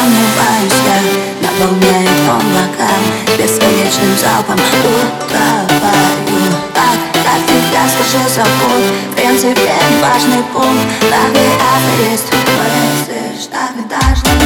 Омываюсь я, наполняю облака Бесконечным залпом утопаю А как тебя, скажи, зовут? В принципе, важный пункт Так и аферист, мыслишь, так и должно